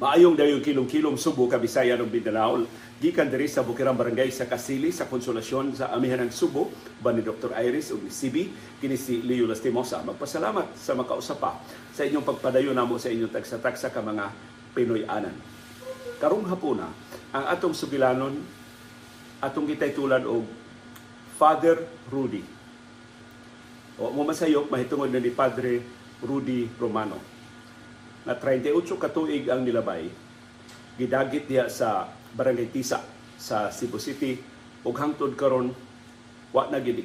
Maayong dayon kilong-kilong Subo, Kabisaya ng Mindanao. Gikan diri sa Bukirang Barangay sa Kasili sa konsolasyon sa amihan ng Subo ba ni Dr. Iris ug ni CB kini si Leo Lastimosa. Magpasalamat sa makausapa sa inyong pagpadayon namo sa inyong tagsa-tagsa ka mga Pinoy-anan. Karong hapuna ang atong sugilanon atong gitaytulan og Father Rudy. O mo masayop mahitungod na ni Padre Rudy Romano na 38 katuig ang nilabay gidagit diya sa Barangay Tisa sa Cebu City ug hangtod karon wa na gid.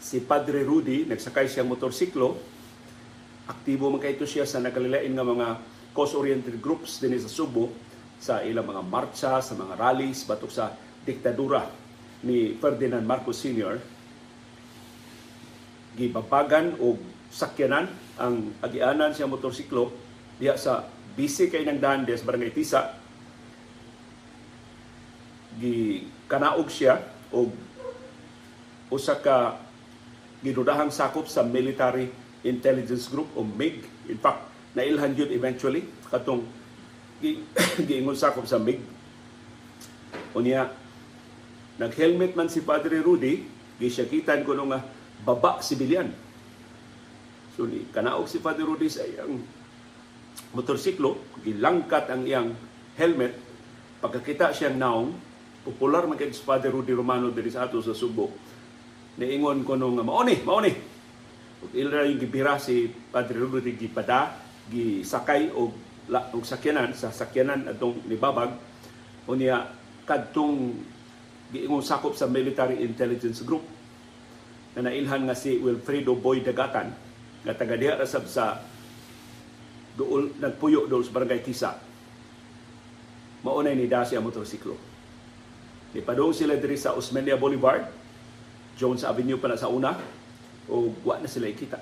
Si Padre Rudy nagsakay siyang motorsiklo aktibo man kayto siya sa nakalilain nga mga cause-oriented groups dinhi sa Subo sa ilang mga marcha, sa mga rallies batok sa diktadura ni Ferdinand Marcos Sr. Gibabagan o sakyanan ang agianan siya motorsiklo diya sa bisi kay nang Dandes Barangay Tisa gi kanaog siya og usa ka ginudahang sakop sa Military Intelligence Group o MIG. In fact, nailhan yun eventually katong gi- giingon sakop sa MIG. Unya, nag-helmet man si Padre Rudy, gisyakitan ko nga baba sibilyan. So ni kanaog si Padre Rudy sa iyang motorsiklo, gilangkat ang iyang helmet, pagkakita siyang naong, popular man kay si Padre Rudy Romano diri sa ato sa Subo. Niingon ko nung maoni, maoni. Ug ila yung gibira si Padre Rudy gipada, gisakay og la, og sakyanan sa sakyanan atong nibabag unya kadtong giingon sakop sa Military Intelligence Group na nailhan nga si Wilfredo Boy Dagatan nga taga diha ra sa dool nagpuyo dool sa barangay Tisa. Maunay ni Dasi ang motorsiklo. Nipadong sila diri sa Osmeña Boulevard, Jones Avenue pa na sa una, o wa na sila ikita.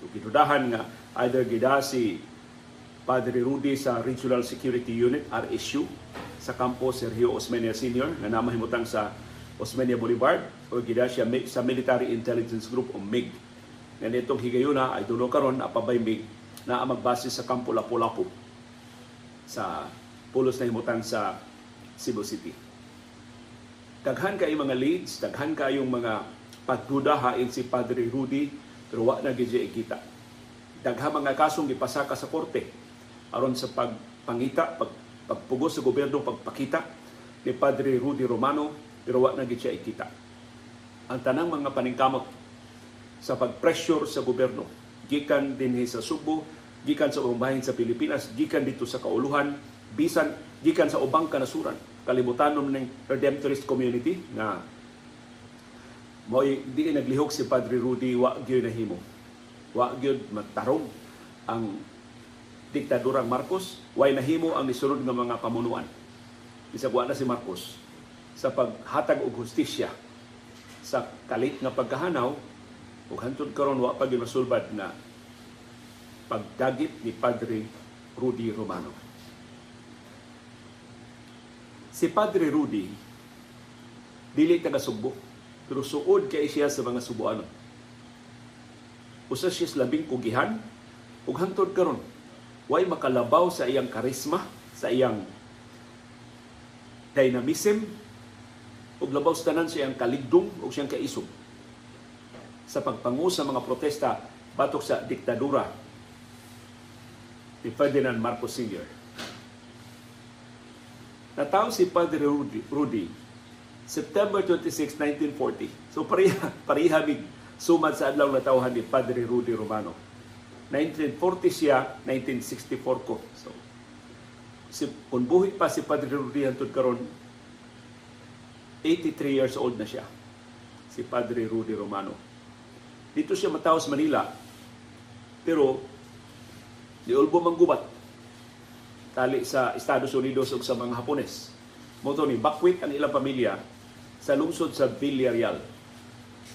So, ginudahan nga either gida si Padre Rudy sa Regional Security Unit, RSU, sa kampo Sergio Osmeña Sr. na namahimutang sa Osmeña Boulevard o gida siya sa Military Intelligence Group o MIG. Nga nitong higayuna ay dulo karon apabay MIG na magbase sa kampo Lapu-Lapu sa pulos na himutang sa Cebu City. Daghan kay mga leads, daghan kayong mga pagduda hain si Padre Rudy pero wa na gid siya ikita. Daghan mga kasong gipasaka sa korte aron sa pagpangita, pag, pagpugos sa gobyerno, pagpakita ni Padre Rudy Romano pero wa na gid ikita. Ang tanang mga paningkamot sa pag-pressure sa gobyerno gikan dinhi sa Subo, gikan sa ubang bahin sa Pilipinas, gikan dito sa kauluhan, bisan gikan sa ubang kanasuran. Kalibutanon ng Redemptorist community na mo di naglihok si Padre Rudy wa gyud nahimo. Wa gyud matarong ang diktadurang Marcos, way nahimo ang nisulod nga mga pamunuan. Bisag wa na si Marcos sa paghatag og hustisya sa kalit nga pagkahanaw ug hantod karon wa pa masulbad na pagdagit ni Padre Rudy Romano. Si Padre Rudy dili taga Subo pero suod kay siya sa mga Subuanon. Usa siya labing kugihan ug hantod karon way makalabaw sa iyang karisma, sa iyang dynamism ug labaw sa tanan sa iyang kaligdong ug siyang kaisog sa pagpangu sa mga protesta batok sa diktadura ni Ferdinand Marcos Sr. Nataw si Padre Rudy, Rudy September 26, 1940. So pareha big sumad sa adlaw natawhan ni Padre Rudy Romano. 1940 siya, 1964 ko. So, si, kung buhi pa si Padre Rudy hantod karon 83 years old na siya. Si Padre Rudy Romano. Dito siya mataw sa Manila. Pero, di ulbo manggubat tali sa Estados Unidos ug sa mga Hapones. Moto ni bakwit ang ilang pamilya sa lungsod sa Villarreal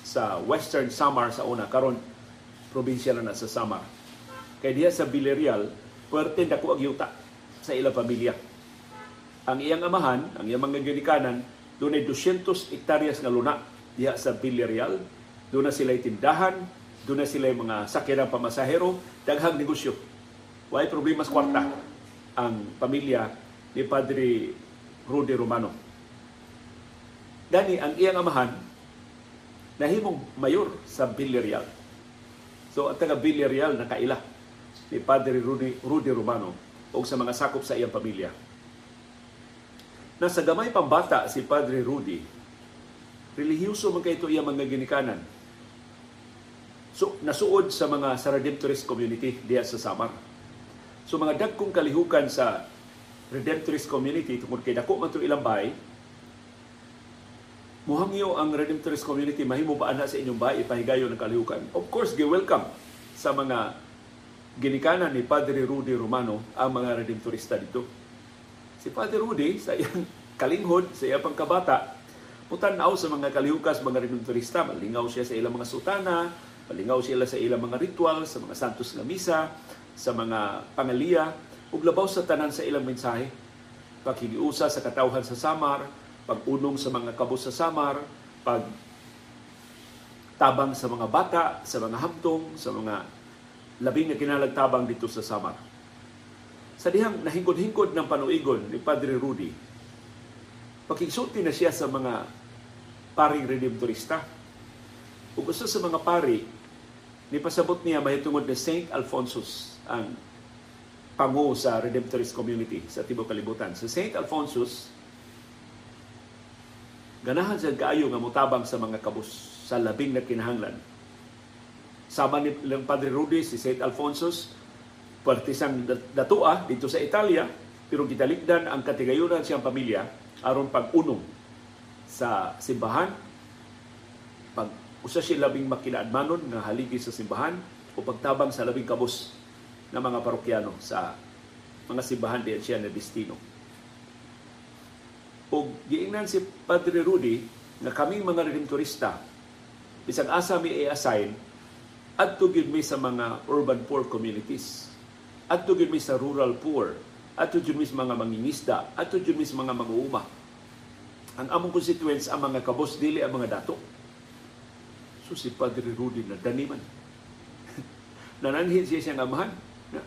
sa Western Samar sa una karon probinsya na na sa Samar. Kay diha sa Villarreal, puwerte dako ang yuta sa ilang pamilya. Ang iyang amahan, ang iyang mga ginikanan, doon ay 200 hektaryas nga luna diha sa Villarreal. Doon na sila tindahan, doon na sila mga sakyan pamasahero, daghang negosyo. Way problema sa kwarta ang pamilya ni Padre Rudy Romano. Gani ang iyang amahan nahimong mayor sa Villarreal. So ang taga Villarreal nakaila ni Padre Rudy, Rudy Romano o sa mga sakop sa iyang pamilya. Nasa gamay pambata si Padre Rudy, relihiyoso man kay ito iyang mga ginikanan. So, nasuod sa mga sa Redemptorist community diya sa Samar. So, mga dagkong kalihukan sa Redemptorist community tungkol kay dako man ilang bahay, muhangyo ang Redemptorist community mahimo ba ana sa inyong bahay ipahigayo ng kalihukan. Of course, gi-welcome sa mga ginikanan ni Padre Rudy Romano ang mga Redemptorista dito. Si Padre Rudy sa iyang kalinghod, sa iyang pangkabata, mutanaw sa mga kalihukas, mga Redemptorista, malingaw siya sa ilang mga sutana, malingaw sila sa ilang mga ritual, sa mga santos nga misa, sa mga pangaliya, ug labaw sa tanan sa ilang mensahe. Pakigiusa sa katawhan sa Samar, pag-unong sa mga kabos sa Samar, pag tabang sa mga bata, sa mga hamtong, sa mga labing na kinalagtabang dito sa Samar. Sa dihang nahingkod-hingkod ng panuigon ni Padre Rudy, pakigsulti na siya sa mga paring redemptorista. Ug usa sa mga pari, ni pasabot niya mahitungod na Saint Alphonsus ang pangu sa Redemptorist community sa Tibo Kalibutan. Sa Saint Alphonsus, ganahan siya kaayo nga mutabang sa mga kabus sa labing na kinahanglan Sama ni ng Padre Rudy, si St. Alphonsus, partisang datua dito sa Italia, pero gitalikdan ang katigayunan siyang pamilya aron pag-unom sa simbahan, usa siya labing makinaadmanon nga haligi sa simbahan o pagtabang sa labing kabus ng mga parokyano sa mga simbahan diyan siya na destino. O giingnan si Padre Rudy nga kaming mga redemptorista bisag asa mi i-assign adto gid mi sa mga urban poor communities adto gid mi sa rural poor adto gid mi sa mga mangingisda adto gid mi sa mga manguuma ang among constituents ang mga kabos dili ang mga dato so si Padre Rudy na daniman. Nananhin siya siyang amahan. Na,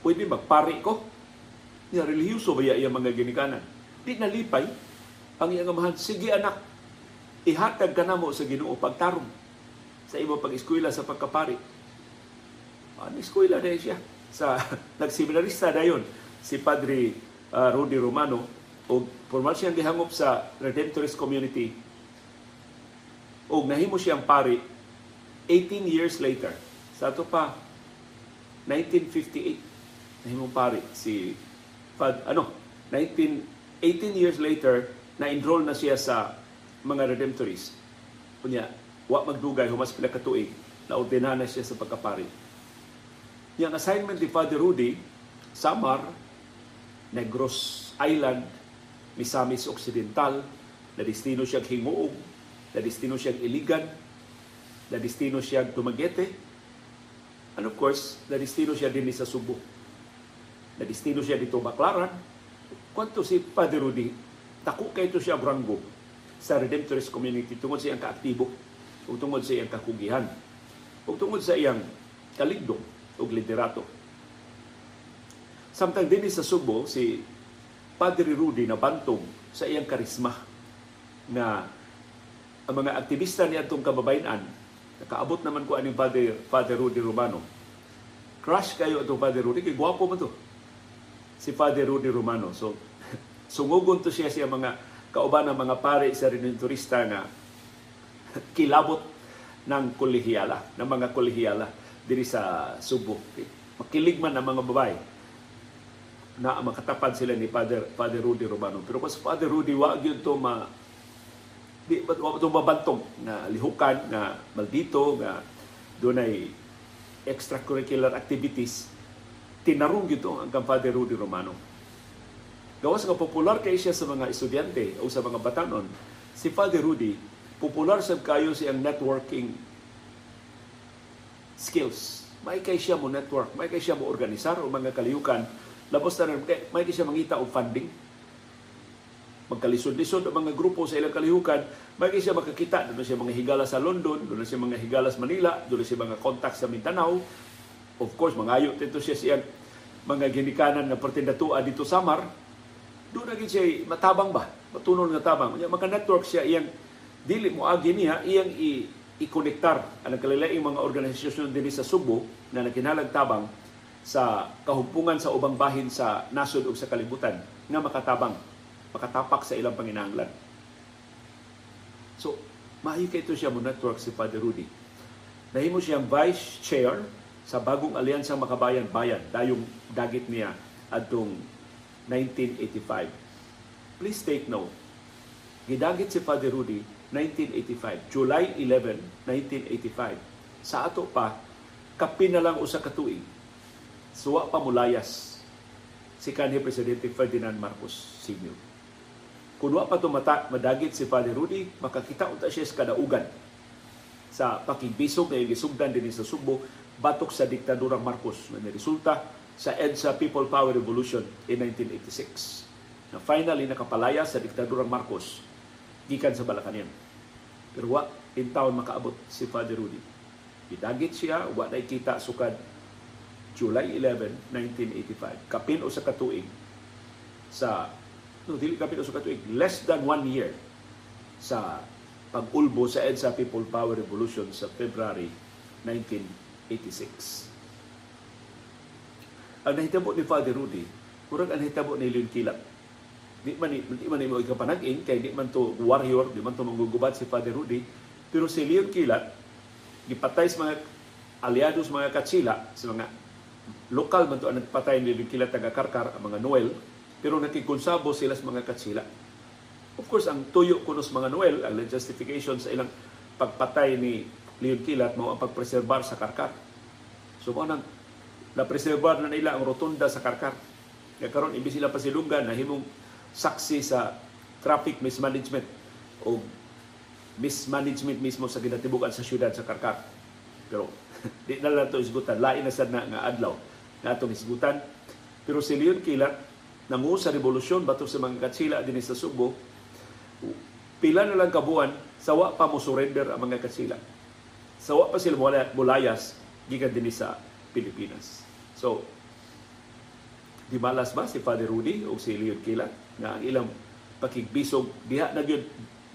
pwede magpari ko? Niya relihiyoso ba iya mga ginikanan? Di nalipay ang iyang amahan. Sige anak ihatag ka na mo sa Ginoo pagtarong sa imo pag-eskwela sa pagkapari. Ano eskwela dahil siya? Sa nagseminarista dayon si Padre uh, Rudy Romano. O formal siyang gihangop sa Redemptorist community o nahimo siyang pari 18 years later. Sa ato pa 1958 nahimong pari si Pad, ano 19 18 years later na enroll na siya sa mga redemptorist. Kunya, wa magdugay humas pila ka tuig na siya sa pagkapari. Yang assignment ni Father Rudy, Samar, Negros Island, Misamis Occidental, na destino siya Hinguog, na destino siya Iligan, na destino siya Dumaguete, and of course, na destino siya din sa Subo. Na destino siya dito Baclaran. Kwanto si Father Rudy, taku kay ito siya Brango, sa Redemptorist community tungod sa iyang kaaktibo ug tungod sa iyang kakugihan ug tungod sa iyang kaligdong ug liderato. Samtang dinhi sa Subo si Padre Rudy na bantong sa iyang karisma na ang mga aktivista niya itong kababayan nakaabot naman ko aning Father, Father Rudy Romano. Crush kayo itong Father Rudy, kay gwapo man to. Si Father Rudy Romano. So, sungugon to siya siya mga kauban ng mga pare sa turista nga kilabot ng kolehiyala, ng mga kolehiyala diri sa Subo. Makilig man ang mga babae na makatapad sila ni Father, Father Rudy Romano. Pero sa Father Rudy, wag yun to ma di ito mabantong na lihukan na maldito nga doon ay extracurricular activities tinarong ito ang Father Rudy Romano Gawas nga popular kay siya sa mga estudyante o sa mga batanon, si Father Rudy, popular sa kayo siyang networking skills. May kay siya mo network, may kay siya mo organisar o mga kaliyukan, labos na may kay siya mangita og funding. Magkalisod-lisod ang mga grupo sa ilang kalihukan, kay siya makakita, doon siya mga higala sa London, doon siya mga higala sa Manila, doon siya mga contact sa Mindanao, of course mangayo tito siya siyang mga ginikanan nga pertindatua dito sa Samar. Doon na siya matabang ba? Matunon nga tabang. Unya, maka network siya iyang dili mo agi niya iyang i i-konektar ang kalilaing mga organisasyon din sa Subo na nakinhalang tabang sa kahumpungan sa ubang bahin sa nasod ug sa kalibutan nga makatabang makatapak sa ilang panginahanglan. So, maayo kay ito siya mo network si Father Rudy. Nahimo siyang vice chair sa bagong alyansang makabayan bayan dayong dagit niya adtong 1985. Please take note. Gidagit si Father Rudy 1985, July 11, 1985. Sa ato pa, kapin na lang usa ka tuig suwa pa mulayas si kanhi Presidente Ferdinand Marcos Sr. Kung wa pa tumata, madagit si Father Rudy, makakita unta siya sa kadaugan sa pakigbisog na igisugdan din sa Subo batok sa diktadurang Marcos na resulta sa EDSA People Power Revolution in 1986 na finally nakapalaya sa diktadurang Marcos gikan sa Balakanian. Pero wa in taon makaabot si Father Rudy. Gidagit siya, wa na kita sukad July 11, 1985. Kapin o sa katuig sa no, dili kapin o sa katuig, less than one year sa pag-ulbo sa EDSA People Power Revolution sa February 1986. Ang nahitabo ni Father Rudy, kurang ang nahitabo ni Leon Kilat. Di man, di man mo ikapanag-in, kay di man to warrior, di man to manggugubat si Father Rudy, pero si Leon Kilat, gipatay sa mga aliados mga katsila, sa mga lokal man to ang nagpatay ni kila taga Karkar ang mga Noel pero nakikonsabo sila sa mga katsila. Of course, ang tuyo kunos mga Noel, ang justification sa ilang pagpatay ni Leon Kilat mao ang pagpreserbar sa Karkar. So mo nang na-preserbar na nila ang rotunda sa Karkar. Kaya karon imbis sila pasilungan na himong saksi sa traffic mismanagement o mismanagement mismo sa ginatibukan sa syudad sa Karkar. Pero di na lang ito isgutan. Lain na sad na nga adlaw na itong isgutan. Pero si Leon Kilat, nangu sa revolusyon batok sa mga katsila din sa Subo, pila na lang kabuan, sawa pa mo surrender ang mga katsila. Sawa pa sila mulayas gikan din sa Pilipinas. So, di malas ba si Father Rudy o si Leon Kilat nga ang ilang pakigbisog diha na gyud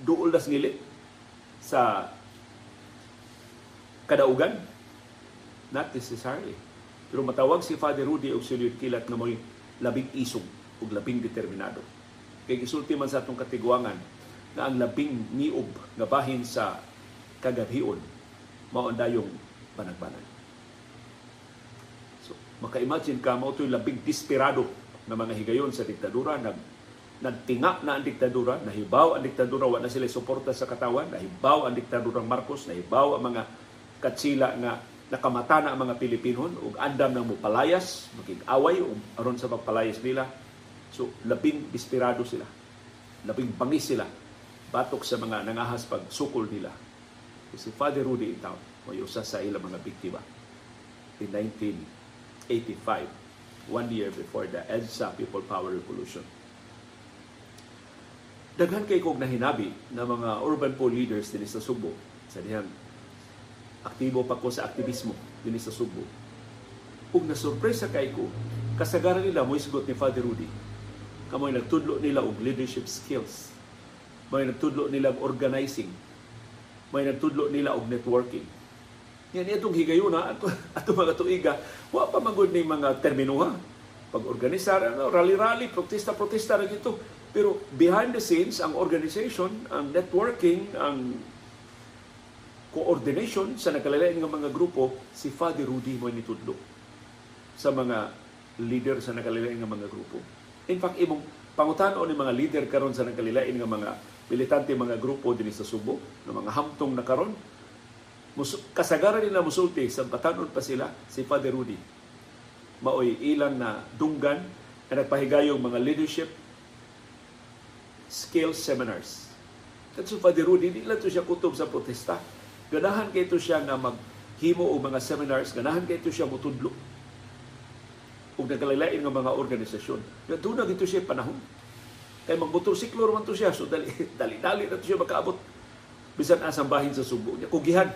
duol das ngilit sa kadaugan Not necessarily. Pero matawag si Father Rudy og si Lloyd Kilat nga mo'y labing isog ug labing determinado. Kay gisulti man sa atong katiguangan na ang labing niob nga bahin sa kagabion mao ang dayong banagbanan. So, maka-imagine ka mao to'y labing desperado na mga higayon sa diktadura nag nagtinga na ang diktadura, nahibaw ang diktadura, wala na sila suporta sa katawan, nahibaw ang diktadurang Marcos, nahibaw ang mga katsila nga nakamata na ang mga Pilipinon ug andam nang mupalayas, makig-away ug aron sa pagpalayas nila. So labing desperado sila. Labing bangis sila batok sa mga nangahas pag sukol nila. Si Father Rudy Itaw, may usa sa ilang mga biktima in 1985, one year before the EDSA People Power Revolution. Daghan kay kog nahinabi na mga urban poor leaders din sa Subo sa dihang aktibo pa ko sa aktivismo din sa Subo. Ug nasurpresa kay ko, kasagaran nila mo isgot ni Father Rudy. Kamoy nagtudlo nila og leadership skills. May nagtudlo nila og organizing. May nagtudlo nila og networking. Yan itong higayuna ato ato mga tuiga, wa pa magud ning mga termino ha. Pag-organisar, ano, rally-rally, protesta-protesta na gito. Pero behind the scenes, ang organization, ang networking, ang coordination sa nakalain ng mga grupo, si Father Rudy mo nitudlo sa mga leader sa nakalilain ng mga grupo. In fact, imong pangutanon ni mga leader karon sa nakalilain ng mga militante mga grupo din sa Subo, ng mga hamtong na karon, kasagaran nila musulti sa batanon pa sila si Father Rudy. Maoy ilang na dunggan na nagpahigayong mga leadership skills seminars. Kasi Father Rudy, di lang to siya kutob sa protesta Ganahan kay ito siya nga maghimo og mga seminars, ganahan kay ito siya mutudlo ug nagkalain nga mga organisasyon. Nga doon na dito siya panahon. Kay magmotorsiklo man to siya, so dali, dali, dali na to siya makaabot. Bisan asang bahin sa Subo niya. Kugihan.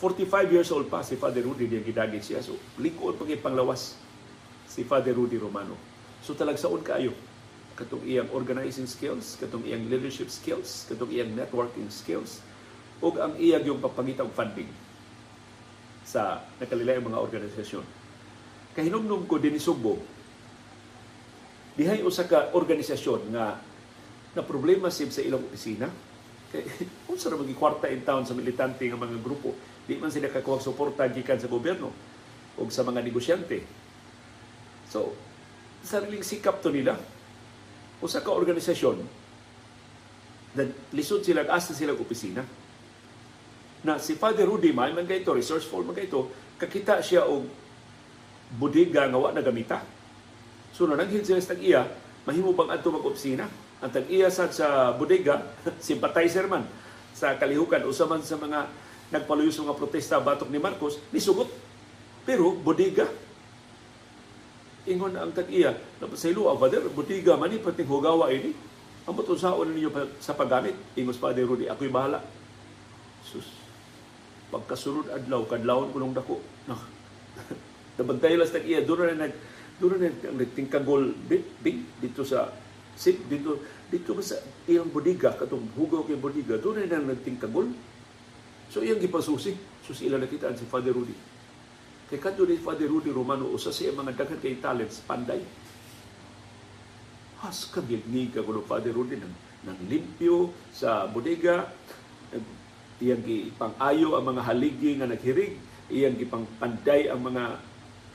45 years old pa si Father Rudy niya gidagit siya. So, lingkod pag panglawas si Father Rudy Romano. So, talagsaon kaayo katong iyang organizing skills, katong iyang leadership skills, katong iyang networking skills, ug ang iyang yung papangita og funding sa nakalilaing mga organisasyon. Kahinumdum ko din Sugbo, dihay usa ka organisasyon nga na problema sib sa ilang opisina. Kay unsa ra magi kwarta in town sa militante nga mga grupo, di man sila kakuha suporta gikan sa gobyerno o sa mga negosyante. So, sariling sikap to nila usa ka organisasyon na lisod sila asa sila opisina na si Father Rudy man man kayto resourceful man kayto kakita siya og budiga nga wa na gamita so na nanghin sila sa iya mahimo bang adto mag opisina? Ang tag-iya sa sa bodega sympathizer man. Sa kalihukan usa man sa mga nagpaluyos nga protesta batok ni Marcos nisugot. Pero bodega ingon ang tag-iya sa ilo father butiga man ni pating hugawa ini. Ambot unsaon ninyo sa paggamit? Ingos Father Rudy ako'y bahala. Sus. Pagkasunod adlaw kadlawon kulong dako. No nabantay las tag-iya. Doon na nag doon na ang nagtingkagol. Bit big dito sa sip dito dito sa iyang bodiga katong hugaw kay bodiga doon na nagtingkagol. So iyang gipasusi. Sus ila nakita si Father Rudy. Kay kadto ni Father Rudy Romano usa siya mga daghan kay talents panday. Has ka ni ka kuno Father Rudy nang, nang limpyo sa bodega. Iyang gipang-ayo ang mga haligi nga naghirig, iyang gipang-panday ang mga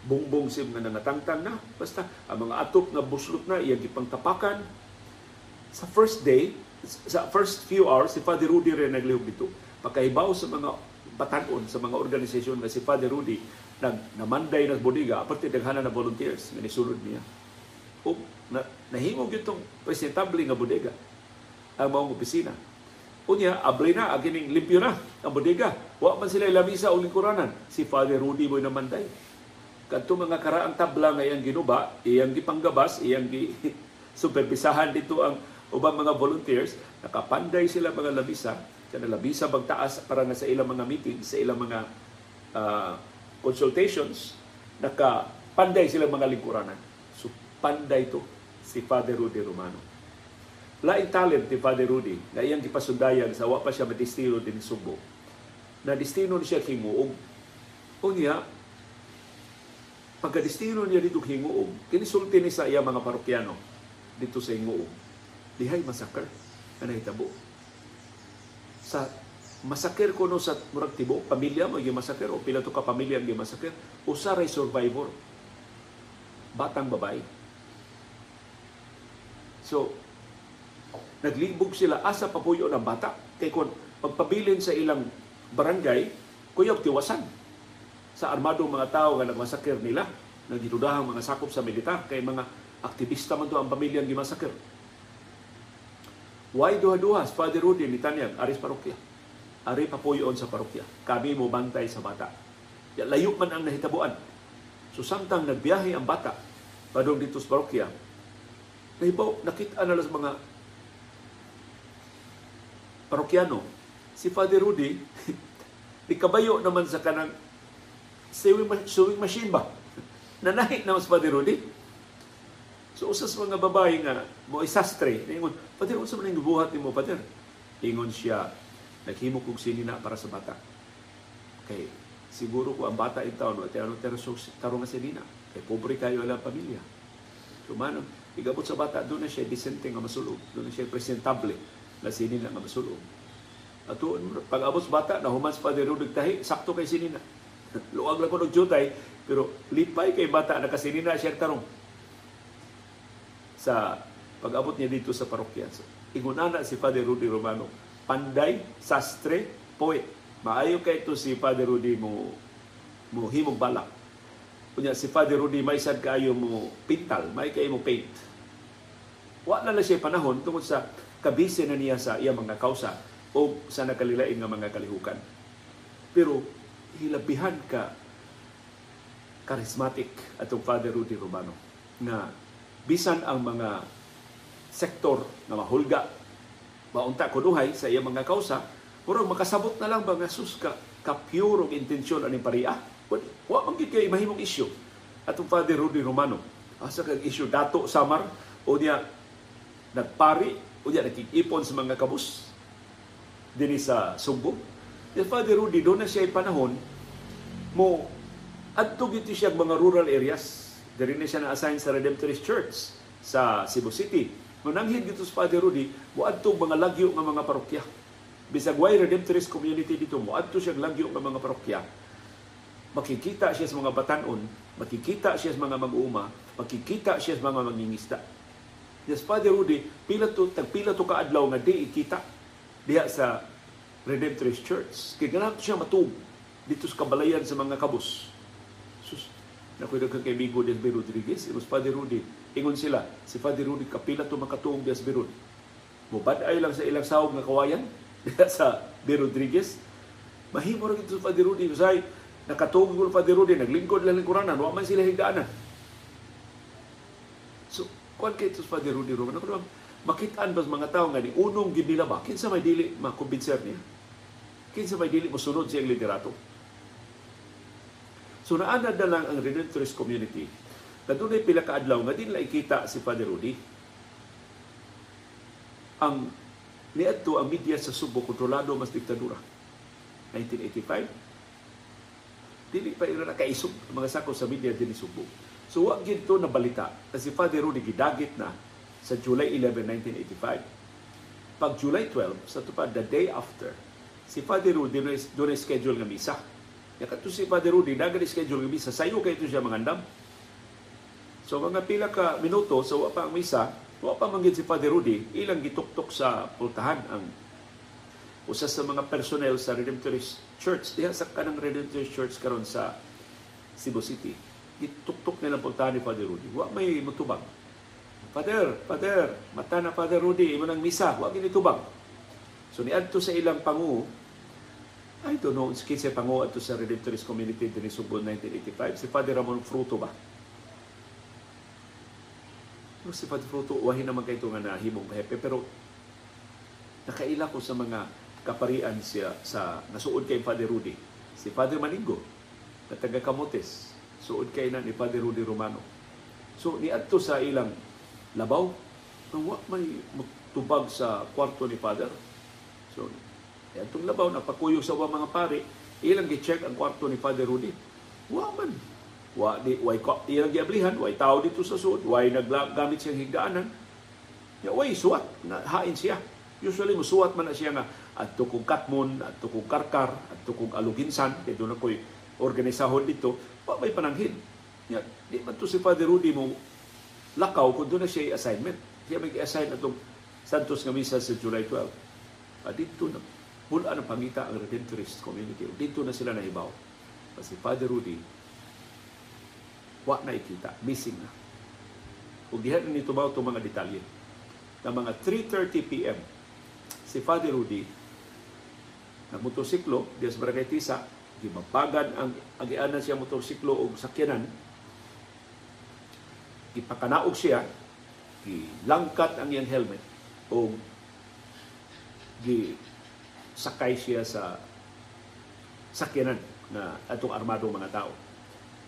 bongbong sim nga nangatangtang na. Basta ang mga atop nga buslot na, iyang gipang-tapakan. Sa first day, sa first few hours, si Father Rudy rin naglihog dito. Pagkahibaw sa mga batanon, sa mga organisasyon na si Father Rudy, nag namanday ng bodiga aparte daghana na volunteers nga nisulod niya o na, nahimog itong presentable nga bodega ang mga opisina unya abli na agining limpyo na ang bodega wa man sila lamisa o lingkuranan si Father Rudy Boy namanday kadto mga karaang tabla nga iyang ginuba iyang gipanggabas iyang gi superbisahan dito ang ubang mga volunteers nakapanday sila mga labisa kana labisa bagtaas para nga sa ilang mga meeting sa ilang mga uh, consultations, nakapanday sila mga lingkuranan. So, panday to si Father Rudy Romano. Laing talent ni Father Rudy na iyang gipasundayan sa wa pa siya madistino din Subo. Na destino ni siya hinguog. O niya, pagka-destino niya dito hinguog, kinisulti ni sa iya mga parokyano dito sa hinguog. Dihay masakar na nahitabo. Sa masakir ko no sa murag tibo pamilya mo yung masakir o pila to ka pamilya ang masakir usa ray survivor batang babae so naglibog sila asa papuyo ng bata kay kon pagpabilin sa ilang barangay kuyog tiwasan sa armadong mga tao nga nagmasakir nila nang gidudahang mga sakop sa militar kay mga aktivista man to ang pamilya ang gimasakir Why duha-duha Father Rudy ni Tanyag, Aris Parokya? ari papuyon sa parokya. Kami mo bantay sa bata. Ya, layo man ang nahitabuan. So samtang nagbiyahe ang bata padung dito sa parokya, nahibaw, nakita na lang mga parokyano, si Father Rudy, ikabayo naman sa kanang sewing, sewing machine ba? Nanahit naman si Father Rudy. So usas mga babae nga, mo isastre, ingon, Father, unsa man ang buhat ni mo, Father? Ingon siya, naghimo kog sinina para sa bata. Kay siguro ko ang bata in town, wala ano pero tarong nga sinina. Kay pobre kayo lang pamilya. So man, igabot sa bata, doon na siya decente nga masulog. Doon na siya presentable na sinina nga masulog. At pag abot sa bata, nahuman sa padirudag tahi, sakto kay sinina. Luwag lang ko ng jutay, pero lipay kay bata, nakasinina siya tarong. Sa pag-abot niya dito sa parokya. So, ingunana si Father Rudy Romano, panday, sastre, poet. Maayo kay ito si Father Rudy mo mo himong balak. Kunya si Father Rudy may sad kaayo mo pintal, may kay mo paint. Wa na siya panahon tungod sa kabise na niya sa iya mga kausa o sa nakalilain nga mga kalihukan. Pero hilabihan ka charismatic atong Father Rudy Romano na bisan ang mga sektor na mahulga maunta kunuhay sa iya mga kausa, murag makasabot na lang ba nga sus ka ka-pure og intensyon ani pariya. Wa man gid kay mahimong issue. Atong Father Rudy Romano, asa kag issue dato samar o niya nagpari o niya nakikipon sa mga kabus dinhi sa Sugbo. Si Father Rudy doon na siya panahon mo adto gid siya mga rural areas. Diri na siya na-assign sa Redemptorist Church sa Cebu City. Mananghid dito sa Father Rudy, muadto mga lagyo nga mga parokya. Bisag way Redemptorist community dito, muadto siya lagyo nga mga parokya. Makikita siya sa mga batanon, makikita siya sa mga mag-uuma, makikita siya sa mga mangingisda. Yes, Father Rudy, pila to, tagpila to kaadlaw nga di ikita diha sa Redemptorist Church. Ganito siya matug dito sa kabalayan sa mga kabus. Sus, nakuha ka kay Migo Desbe Rodriguez, it was Father Rudy. Ingon sila, si Father Rudy, kapila to makatuong Desbe Rod. Mubaday lang sa ilang sahog nga kawayan sa De Rodriguez. Mahimo rin ito sa Father Rudy. Masay, nakatuong ko Father Rudy, naglingkod lang lingkuranan, wa man sila higdaanan. So, kuan kay ito sa Father Rudy Roman, makitaan ba mga tao nga ni unong ginila ba? Kinsa may dili makumbinser niya? Kinsa may dili mo sunod siyang liderato? So naanad na lang ang Redemptorist community na doon ay pila kaadlaw nga din ikita si Father Rudy. Ang niadto ang media sa Subo kontrolado mas diktadura. 1985 dili pa ira nakaisog mga sako sa media din Subo. So wa to na balita na si Father Rudy gidagit na sa July 11, 1985. Pag July 12, sa tupad the day after, si Father Rudy doon schedule nga misa. Ya kato si Father Rudy, dagan schedule nga misa. Sayo kay ito siya mangandam. So mga pila ka minuto, so wa pa ang misa, wa pa manggid si Father Rudy, ilang gituktok sa pultahan ang usa sa mga personnel sa Redemptorist Church diha sa kanang Redemptorist Church karon sa Cebu City. Gituktok nila pultahan ni Father Rudy. Wa may mutubang. Father, Father, mata na Father Rudy, imo nang misa, wa gini tubang. So niadto sa ilang pangu, I don't know, si sa pangu adto sa Redemptorist Community din Subo 1985, si Father Ramon Fruto ba? No, si Father Fruto, wahin naman kayo nga nahimong kahepe, pero nakaila ko sa mga kaparian siya sa nasuod kay Father Rudy. Si Father Maningo, na taga Camotes, suod kay na ni Father Rudy Romano. So niadto sa ilang labaw ang wa may tubag sa kwarto ni Father. So, itong labaw, napakuyo sa wa mga pari, ilang gi-check ang kwarto ni Father Rudy. Wa man. Wa di way ko ilang giablihan, way tao dito sa suod, way naggamit siyang higdaanan. Ya way suwat na hain siya. Usually musuwat man na siya nga at tukong katmon, at tukong karkar, at tukong aluginsan, kaya doon ako'y organisahon dito, wa may pananghin. Ya, di man to si Father Rudy mo lakaw kung doon na siya assignment. Siya may assign atong Santos nga Misa sa July 12. At dito na, mula na pangita ang Redemptorist community. Dito na sila nahibaw. Kasi Father Rudy, wa na ikita, missing na. Kung dihan na nito ba itong mga detalye. Na mga 3.30 p.m., si Father Rudy, na motorsiklo, diya sa Barangay Tisa, gimabagan ang agianan siya motorsiklo o sakyanan, ipakanaog siya, gilangkat ang iyang helmet o gi sakay siya sa sakyanan na atong armado mga tao.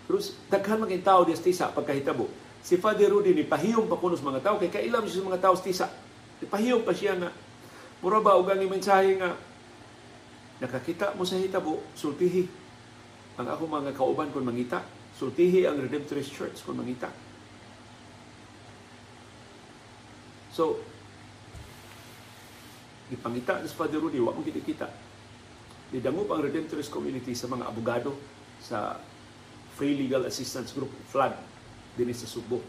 Pero daghan maging tao di tisa pagkahitabo. Si Father Rudy ni pahiyom pa kuno sa mga tao kay kailam siya sa mga tao sa tisa. Pahiyom pa siya nga mura ba og ang mensahe nga nakakita mo sa hitabo sultihi ang ako mga kauban kon mangita sultihi ang Redemptorist Church kon mangita So, ipangita ni Father Rudy, wa mo kita. Nidangup ang Redemptorist Community sa mga abogado sa Free Legal Assistance Group, FLAG, din sa Subo.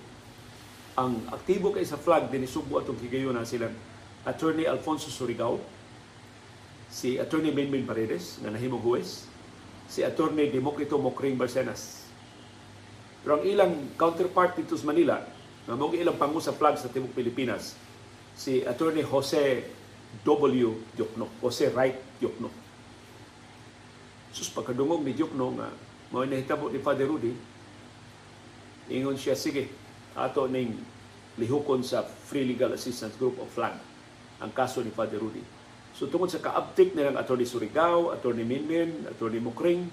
Ang aktibo kay sa FLAG din Subo atong higayon na sila Attorney Alfonso Surigao, si Attorney Benben Paredes, nga nahimong huwes, si Attorney Demokrito Mokring Barcenas. Pero ang ilang counterpart dito sa Manila, na mong ilang pangu sa flag sa Timog Pilipinas, si Attorney Jose W. Diokno, Jose Wright Diokno. Sus, pagkadungog ni Diokno nga, mo nahitabo ni Father Rudy, ingon siya, sige, ato ning lihukon sa Free Legal Assistance Group of Flag ang kaso ni Father Rudy. So tungod sa kaabtik nilang Atty. Surigao, Atty. Minmin, Atty. Mukring,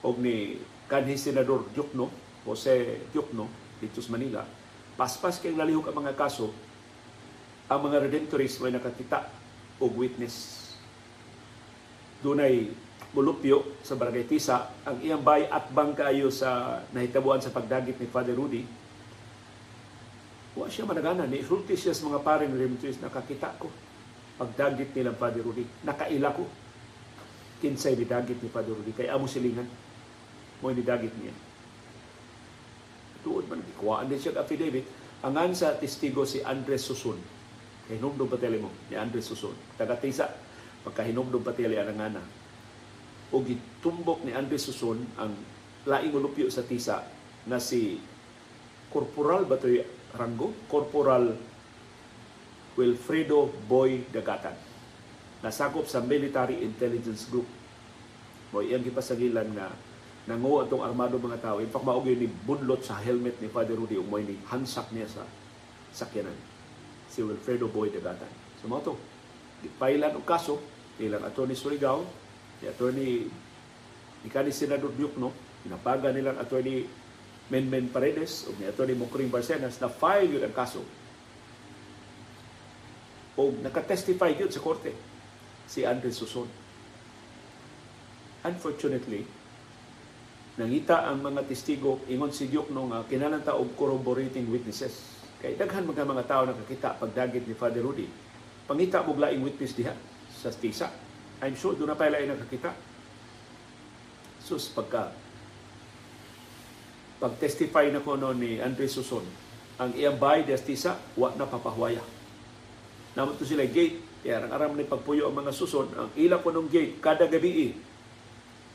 o ni kanhi Senador Diokno, Jose Diokno, dito sa Manila, paspas kay lalihok ang mga kaso, ang mga redemptorists may nakakita og witness. Dunay mulupyo sa Barangay Tisa, ang iyang bay at bang kayo sa nahitabuan sa pagdagit ni Father Rudy, wa siya managana. Ni sulti siya sa mga paring redemptorists, nakakita ko pagdagit nilang Father Rudy. Nakaila ko. Kinsay ni dagit ni Father Rudy. Kaya amo silingan. Mo ni dagit niya. Tuod man, kuwaan din siya affidavit. Angan sa testigo si Andres Susun. Kay hinumdum pateli mo ni Andres Susun. Taga-tisa. Pagkahinumdum pateli ang ngana. O gitumbok ni Andres Susun ang laing ulupyo sa tisa na si Corporal ba ito'y ranggo? Corporal Wilfredo Boy Dagatan. Nasakop sa Military Intelligence Group. Mo iyang gipasagilan nga nanguha itong armado mga tao. In fact, maog yun ni bunlot sa helmet ni Father Rudy ug ni hansak niya sa sakyanan. Si Wilfredo Boy Dagatan. So mo to, pailan og kaso ilang attorney Surigao, ni attorney ni kani Senador Diokno, pinapaga nilang attorney Menmen Paredes o ni attorney Mokring Barcenas na file yun ang kaso o nakatestify yun sa korte si Andres Suson. Unfortunately, nangita ang mga testigo ingon si Diok no nga kinahanglan og corroborating witnesses. Kay daghan mga mga tao nakakita pagdagit ni Father Rudy. Pangita mo laing witness diha sa tisa. I'm sure doon na pa lain nakakita. Sus pagka pag-testify na ko no ni Andres Suson, ang iyang bahay di tisa wa na papahuwaya Namo to sila gate. Kaya ang aram ni pagpuyo ang mga suson, ang ila ko ng gate, kada gabi,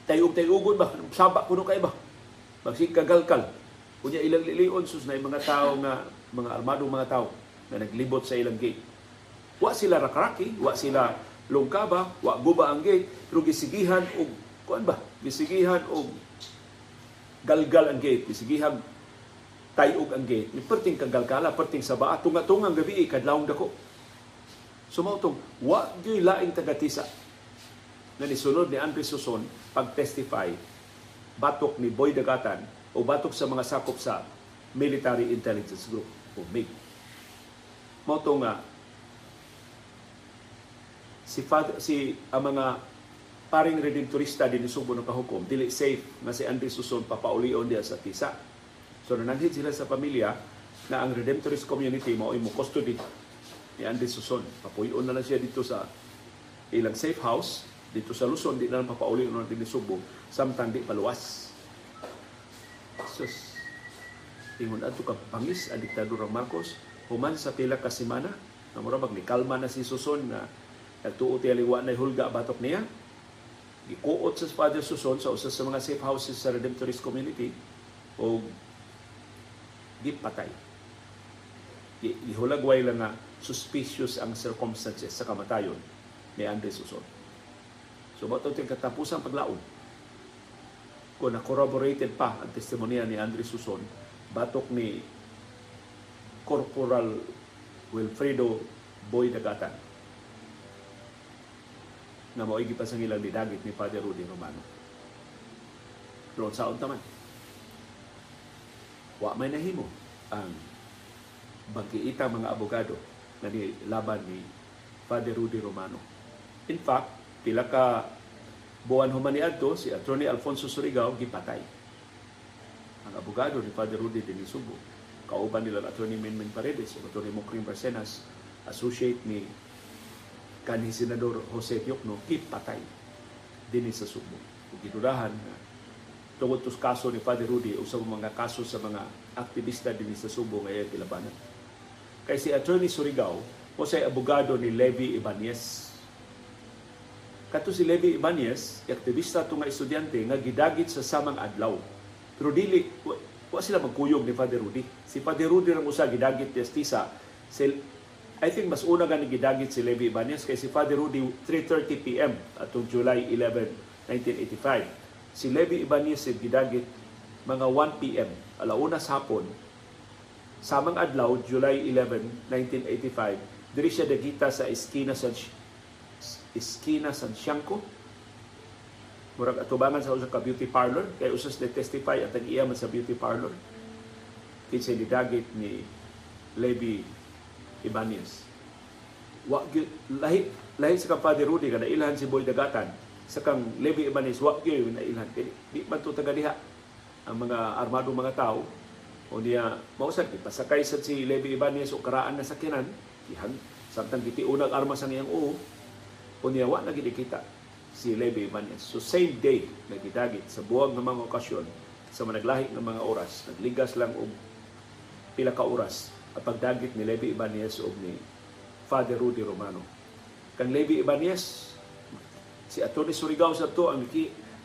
tayog-tayogon ba? Saba kuno kay ba? Magsig kagalkal. Kunya ilang lilion sus na mga tao nga, mga armadong mga tao na naglibot sa ilang gate. Wa sila rakraki, wa sila lungkaba, wa guba ang gate, pero gisigihan og kuan ba? Gisigihan og galgal ang gate, gisigihan tayog ang gate. Perting kagalkala, perting saba, tunga-tungang gabi, kadlawng dako Sumautong, wa gyud laing tagatisa na nisunod ni Andre Suson pag-testify batok ni Boy Dagatan o batok sa mga sakop sa Military Intelligence Group o MIG. Mao nga si father, si ang mga paring redemptorista din Subo ng kahukom dili safe nga si Andre Suson papaulion diya sa tisa. So nananghid sila sa pamilya na ang redemptorist community mao imo custody ni Andy Suson. Papuyon na lang siya dito sa ilang safe house dito sa Luzon, di na lang papauli ng din Subo, samtang di paluwas. Sus, ingon ato ka pangis ang diktadura Marcos, human sa pila ka semana, na murabag ni na si Suson na nagtuot yung liwa na hulga batok niya. Gikuot sa Father Suson sa usa sa mga safe houses sa Redemptorist community o gipatay. Ihulagway lang nga suspicious ang circumstances sa kamatayon ni Andres Suson. So, bato yung katapusang paglaon. Kung na-corroborated pa ang testimonya ni Andres Suson, batok ni Corporal Wilfredo Boy Dagatan na maigi pa sa ilang didagit ni Father Rudy Romano. Pero sa taman, wa may nahimo ang bangkiita mga abogado na laban ni Father Rudy Romano. In fact, pila ka buwan human adto si Attorney Alfonso Surigao gipatay. Ang abogado ni Father Rudy din Subo. Kauban nila Attorney Minmin Paredes, Attorney Mokring Barcenas, associate ni kanhi Senador Jose Diokno, gipatay din sa Subo. Gidudahan na tungod tos kaso ni Father Rudy usab mga kaso sa mga aktivista din sa Subo ngayon kilabanan kay si Attorney Surigao o sa abogado ni Levi Ibanez. Kato si Levi Ibanez, aktivista to nga estudyante nga gidagit sa samang adlaw. Pero dili wa, sila magkuyog ni Father Rudy. Si Father Rudy rang usa gidagit testisa. Si, I think mas una gani gidagit si Levi Ibanez kay si Father Rudy 3:30 PM atong July 11, 1985. Si Levi Ibanez gidagit mga 1 PM, alauna sa hapon Samang adlaw, July 11, 1985, diri siya dagita sa eskina sa Esquina Santiago. Murag atubangan sa usa ka beauty parlor? Kay usas ni testify at ang iya man sa beauty parlor. Kinsay ni dagit ni Levi Ibanez. Wa lahi lahi sa kapade Rudy kada ilhan si Boy Dagatan. Sa kang Levi Ibanez wa gyud na ilhan kay di man to taga diha ang mga armado mga tao. O niya mausad ipasakay sad si Levi Ibanez o karaan na sakyanan. Ihan samtang gitiunag armas ang iyang uo o niya wa na gid kita si Levi Ibanez so same day nagidagit sa buwag ng mga okasyon sa managlahi ng mga oras nagligas lang og pila ka oras ang pagdagit ni Levi Ibanez o ni Father Rudy Romano kang Levi Ibanez si Atty. Surigao sa to ang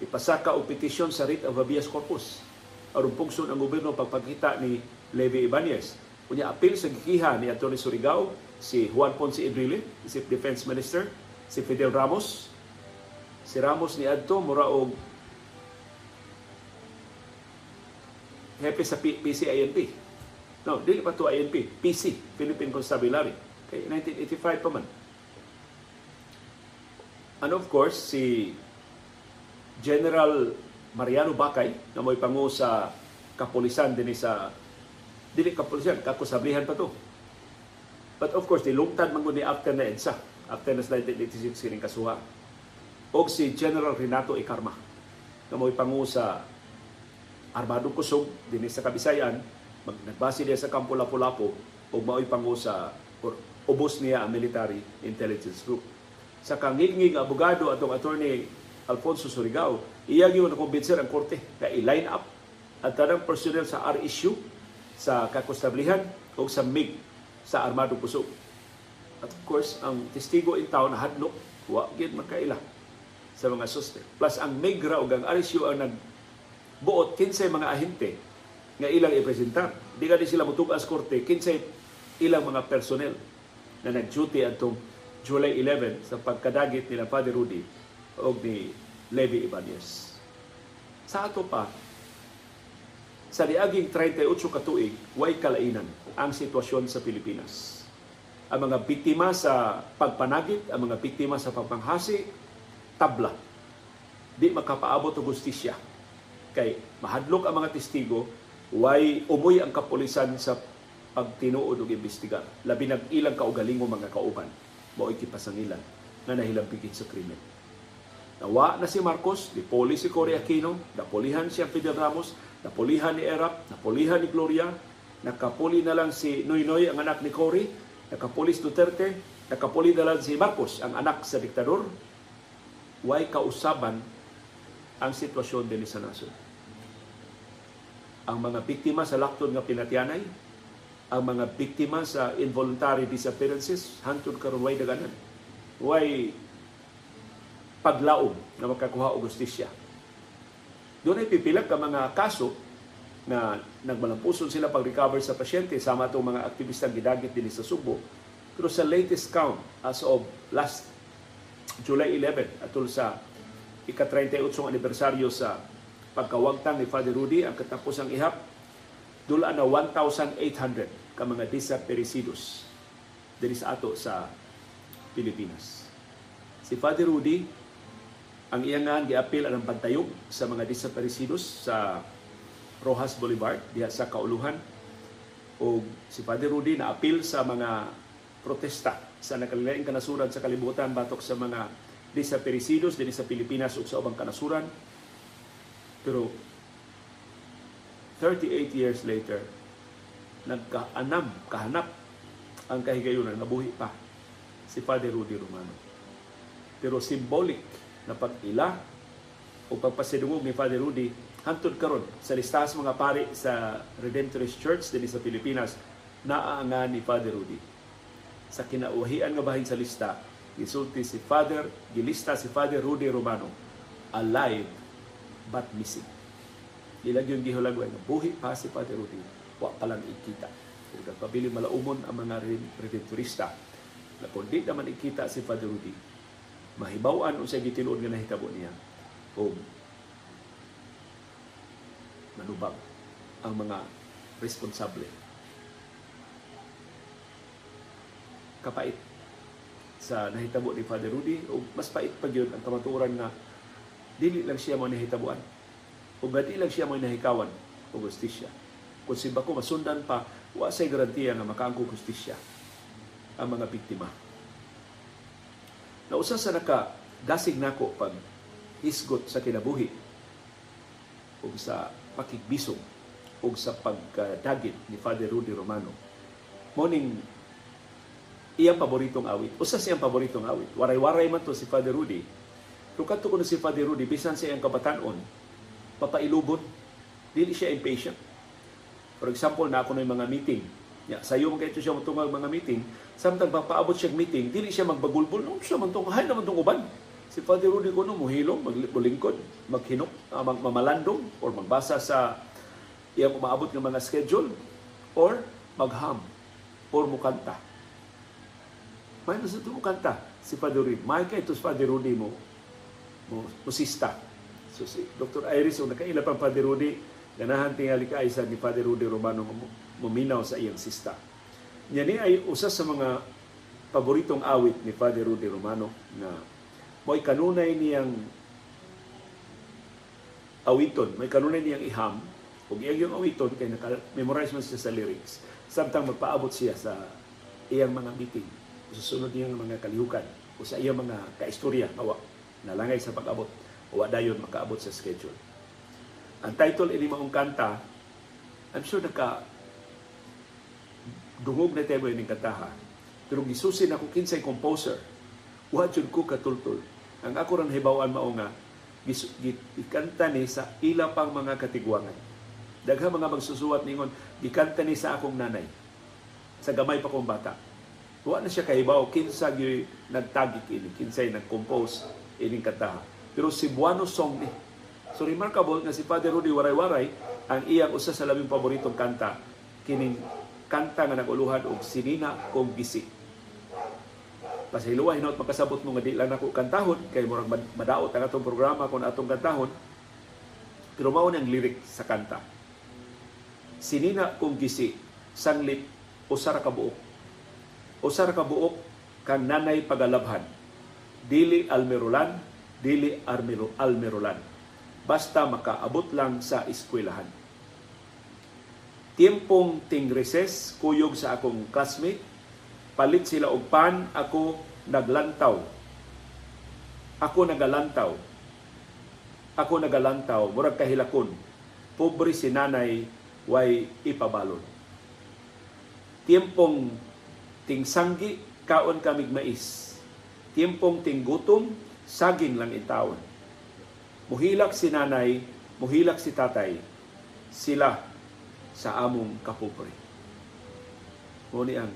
ipasaka og petisyon sa writ of habeas corpus aron pugson ang gobyerno pagpakita ni Levi Ibanez. Unya apil sa gikiha ni Atty. Surigao, si Juan Ponce Enrile, si Defense Minister, si Fidel Ramos, si Ramos ni adto mura og hepe sa PCINP. No, dili pa to INP, PC, Philippine Constabulary. Kay 1985 pa man. And of course, si General Mariano Bakay na mo'y pangu sa kapulisan din sa dili kapulisan, kakusablihan pa to. But of course, nilungtad man ni after na EDSA, after na sa 1986 kining kasuha. O si General Renato Icarma na mo'y pangu sa Armadong Kusog din sa Kabisayan, mag, nagbase niya sa Kampo Lapu-Lapu o mao'y pangu sa or, ubos niya ang Military Intelligence Group. Sa kangigngig abogado atong attorney Alfonso Surigao, iya gyud na kumbinser ang korte na i-line up ang tanang personnel sa RSU sa kakustablihan o sa MIG sa Armado Pusog. At of course, ang testigo in town hadlok, wa gid makaila sa mga suspect. Plus ang MIG ra ug ang RSU ang nagbuot kinsay mga ahente nga ilang ipresentar. Di ka sila mutugas korte kinsay ilang mga personnel na nag-duty atong July 11 sa pagkadagit nila Father Rudy o ni Levi Ibanez. Sa ato pa, sa niaging 38 katuig, way kalainan ang sitwasyon sa Pilipinas. Ang mga biktima sa pagpanagit, ang mga biktima sa pagpanghasi, tabla. Di makapaabot og justisya. Kay mahadlok ang mga testigo, way umuy ang kapulisan sa pagtinuod og imbestigar. Labi nag ilang kaugalingo mga kauban, mao ikipasangilan na nahilampigit sa krimen. Nawa na si Marcos, dipoli si Cory Aquino, napolihan si Fidel Ramos, napolihan ni Erap, napolihan ni Gloria, nakapuli na lang si Noynoy, ang anak ni Cory, nakapuli si Duterte, nakapuli na lang si Marcos, ang anak sa diktador. Way kausaban ang sitwasyon din sa nasod. Ang mga biktima sa laktod nga pinatyanay, ang mga biktima sa involuntary disappearances, hantod karon way daganan. Way paglaom na makakuha og justisya. Doon ay pipila ka mga kaso na nagmalampuson sila pag-recover sa pasyente sama itong mga aktivistang gidagit din sa Subo. Pero sa latest count as of last July 11 atul sa ika-38 anibersaryo sa pagkawagtang ni Father Rudy ang katapusang ihap dula na 1,800 ka mga desaparecidos diri sa ato sa Pilipinas. Si Father Rudy ang iyangan giapil ang pagtayog sa mga desaparecidos sa Rojas Boulevard diha sa Kauluhan o si Father Rudy na apil sa mga protesta sa nakalilaing kanasuran sa kalibutan batok sa mga desaparecidos dinhi sa Pilipinas ug sa ubang kanasuran. Pero 38 years later nagkaanam kahanap ang kahigayunan nabuhi pa si Father Rudy Romano. Pero symbolic na pag-ila o pagpasidungog ni Father Rudy hantod karon sa listahan mga pari sa Redemptorist Church dinhi sa Pilipinas naaanga ni Father Rudy sa kinauhian nga bahin sa lista gisulti si Father gilista si Father Rudy Romano. Alive but missing. Ilag yung gihulagway nga buhi pa si Father Rudy wa pa lang ikita. Kung pabili malaumon ang mga redemptorista na kung di naman ikita si Father Rudy. Mahibaw-an unsay gitinuod nga nahitabo niya. O manubag ang mga responsable kapait. Sa nahitabo ni Father Rudy o mas pait pa gyud ang kamatuoran nga dili lang siya mo nahitabuan. O gadi lang siya mo nahikawan o justisya kung si Bako masundan pa wa say garantiya nga makaangko justisya ang mga biktima. Na usa sa naka dasig nako pag hisgot sa kinabuhi o sa pakigbisog o sa pagdagit ni Father Rudy Romano. Morning iyang paboritong awit. Usa siyang paboritong awit. Waray-waray man to si Father Rudy. Kanto ko si Father Rudy, bisan siya ang kabatanon, papailubon, dili siya impatient. For example, na ako ng mga meeting. Ya, sayo man kayo siya matungag mga meeting, samtang papaabot siya meeting, dili siya magbagulbol, no, siya man tong, hay naman tong uban. Si Father Rudy ko no, muhilong, maglingkod, maghinok, uh, magmamalandong, or magbasa sa iyang umaabot ng mga schedule, or magham, or mukanta may mo kanta si Father Rudy. May kay ito si Father Rudy mo, mo musista. So si Dr. Iris, o nakaila pang Father Rudy, ganahan tingali ka isa ni Father Rudy Romano muminaw sa iyang sista. Niya ni ay usa sa mga paboritong awit ni Father Rudy Romano na mo'y kanunay niyang awiton, may kanunay niyang iham, ug iyang yung awiton kay naka-memorize man siya sa lyrics. Samtang magpaabot siya sa iyang mga meeting susunod niyang mga kalihukan o sa iyang mga kaistorya awa nalangay sa pag-abot o dayon makaabot sa schedule. Ang title ini maong kanta, I'm sure naka dungog na tayo yung kantaha. Pero gisusin ako kinsay composer. Wa jud ko katultol. Ang ako ran hibawan mao nga gikanta ni sa ila pang mga katigwangan. Dagha mga magsusuwat ningon gikanta ni sa akong nanay. Sa gamay pa kong bata Wa na siya kahibaw kinsa gyud nagtagi kini, kinsay nag-compose ining kanta. Pero si Buano song ni. So remarkable nga si Father Rudy Waray-Waray ang iyang usa sa labing paboritong kanta kining kanta nga naguluhan og sinina kong gisi. Pasiluwa hinot makasabot mo nga di lang nako kantahon kay murag madaot ang atong programa kon atong kantahon. Pero mao ang lyric sa kanta. Sinina kong gisi, sanglit usara ka buok usar ka buok kang nanay pagalabhan. Dili almerulan dili armero almerulan basta makaabot lang sa eskwelahan. Tiempong ting kuyog sa akong classmate. Palit sila og pan ako naglantaw. Ako nagalantaw. Ako nagalantaw murag kahilakon. Pobre si nanay way ipabalon. Tiempong ting sanggi kaon kamig mais. Tiempong ting gutom, saging lang itawon. Muhilak si nanay, muhilak si tatay, sila sa among kapobre. Muni ang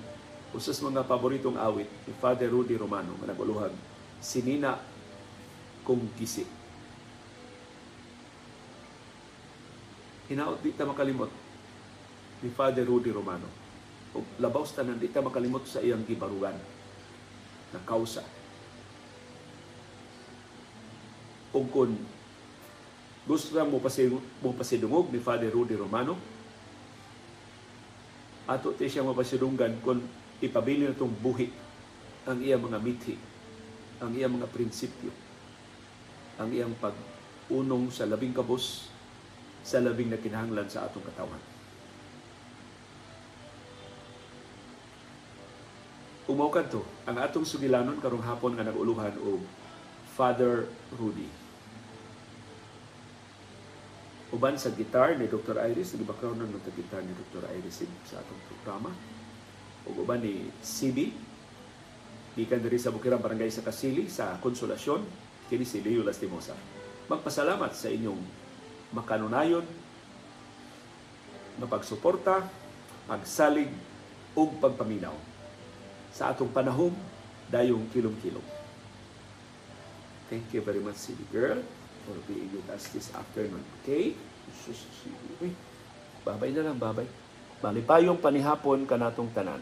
usas mga paboritong awit ni Father Rudy Romano nga naguluhag sinina kung gisi. Hinaot di ta makalimot ni Father Rudy Romano o labaw tanan, di ta makalimot sa iyang gibarugan na kausa. O kung gusto lang mo, pasidungog, mo pasidungog ni Father Rudy Romano, ato ti siya mapasidunggan kung ipabili na itong buhi ang iyang mga mithi, ang iyang mga prinsipyo, ang iyang pag-unong sa labing kabos, sa labing na kinahanglan sa atong katawan. Umaw to, ang atong sugilanon karong hapon nga naguluhan og Father Rudy. Uban sa gitar ni Dr. Iris, ni background ng gitar ni Dr. Iris sa atong programa. Ug uban ni CB, gikan diri sa Bukirang Barangay sa Kasili sa Konsolasyon, kini si Leo Lastimosa. Magpasalamat sa inyong makanunayon, mapagsuporta, pagsalig ug pagpaminaw sa atong panahon, dayong kilong-kilong. Thank you very much, City Girl, for being with us this afternoon. Okay? Babay na lang, babay. Malipayong panihapon kanatong tanan.